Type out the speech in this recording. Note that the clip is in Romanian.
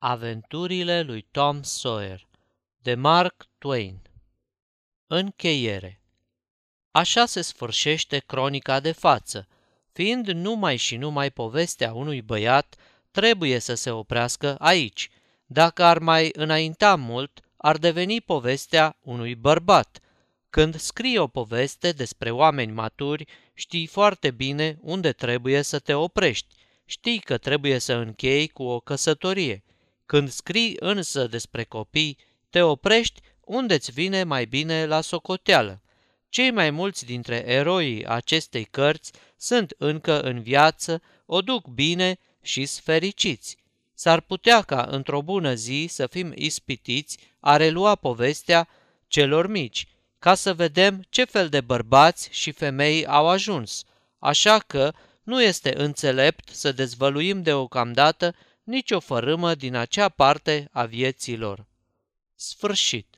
Aventurile lui Tom Sawyer de Mark Twain Încheiere Așa se sfârșește cronica de față, fiind numai și numai povestea unui băiat, trebuie să se oprească aici. Dacă ar mai înainta mult, ar deveni povestea unui bărbat. Când scrii o poveste despre oameni maturi, știi foarte bine unde trebuie să te oprești. Știi că trebuie să închei cu o căsătorie. Când scrii însă despre copii, te oprești unde-ți vine mai bine la socoteală. Cei mai mulți dintre eroii acestei cărți sunt încă în viață, o duc bine și fericiți. S-ar putea ca într-o bună zi să fim ispitiți a relua povestea celor mici, ca să vedem ce fel de bărbați și femei au ajuns. Așa că nu este înțelept să dezvăluim deocamdată nicio fărâmă din acea parte a vieților. Sfârșit.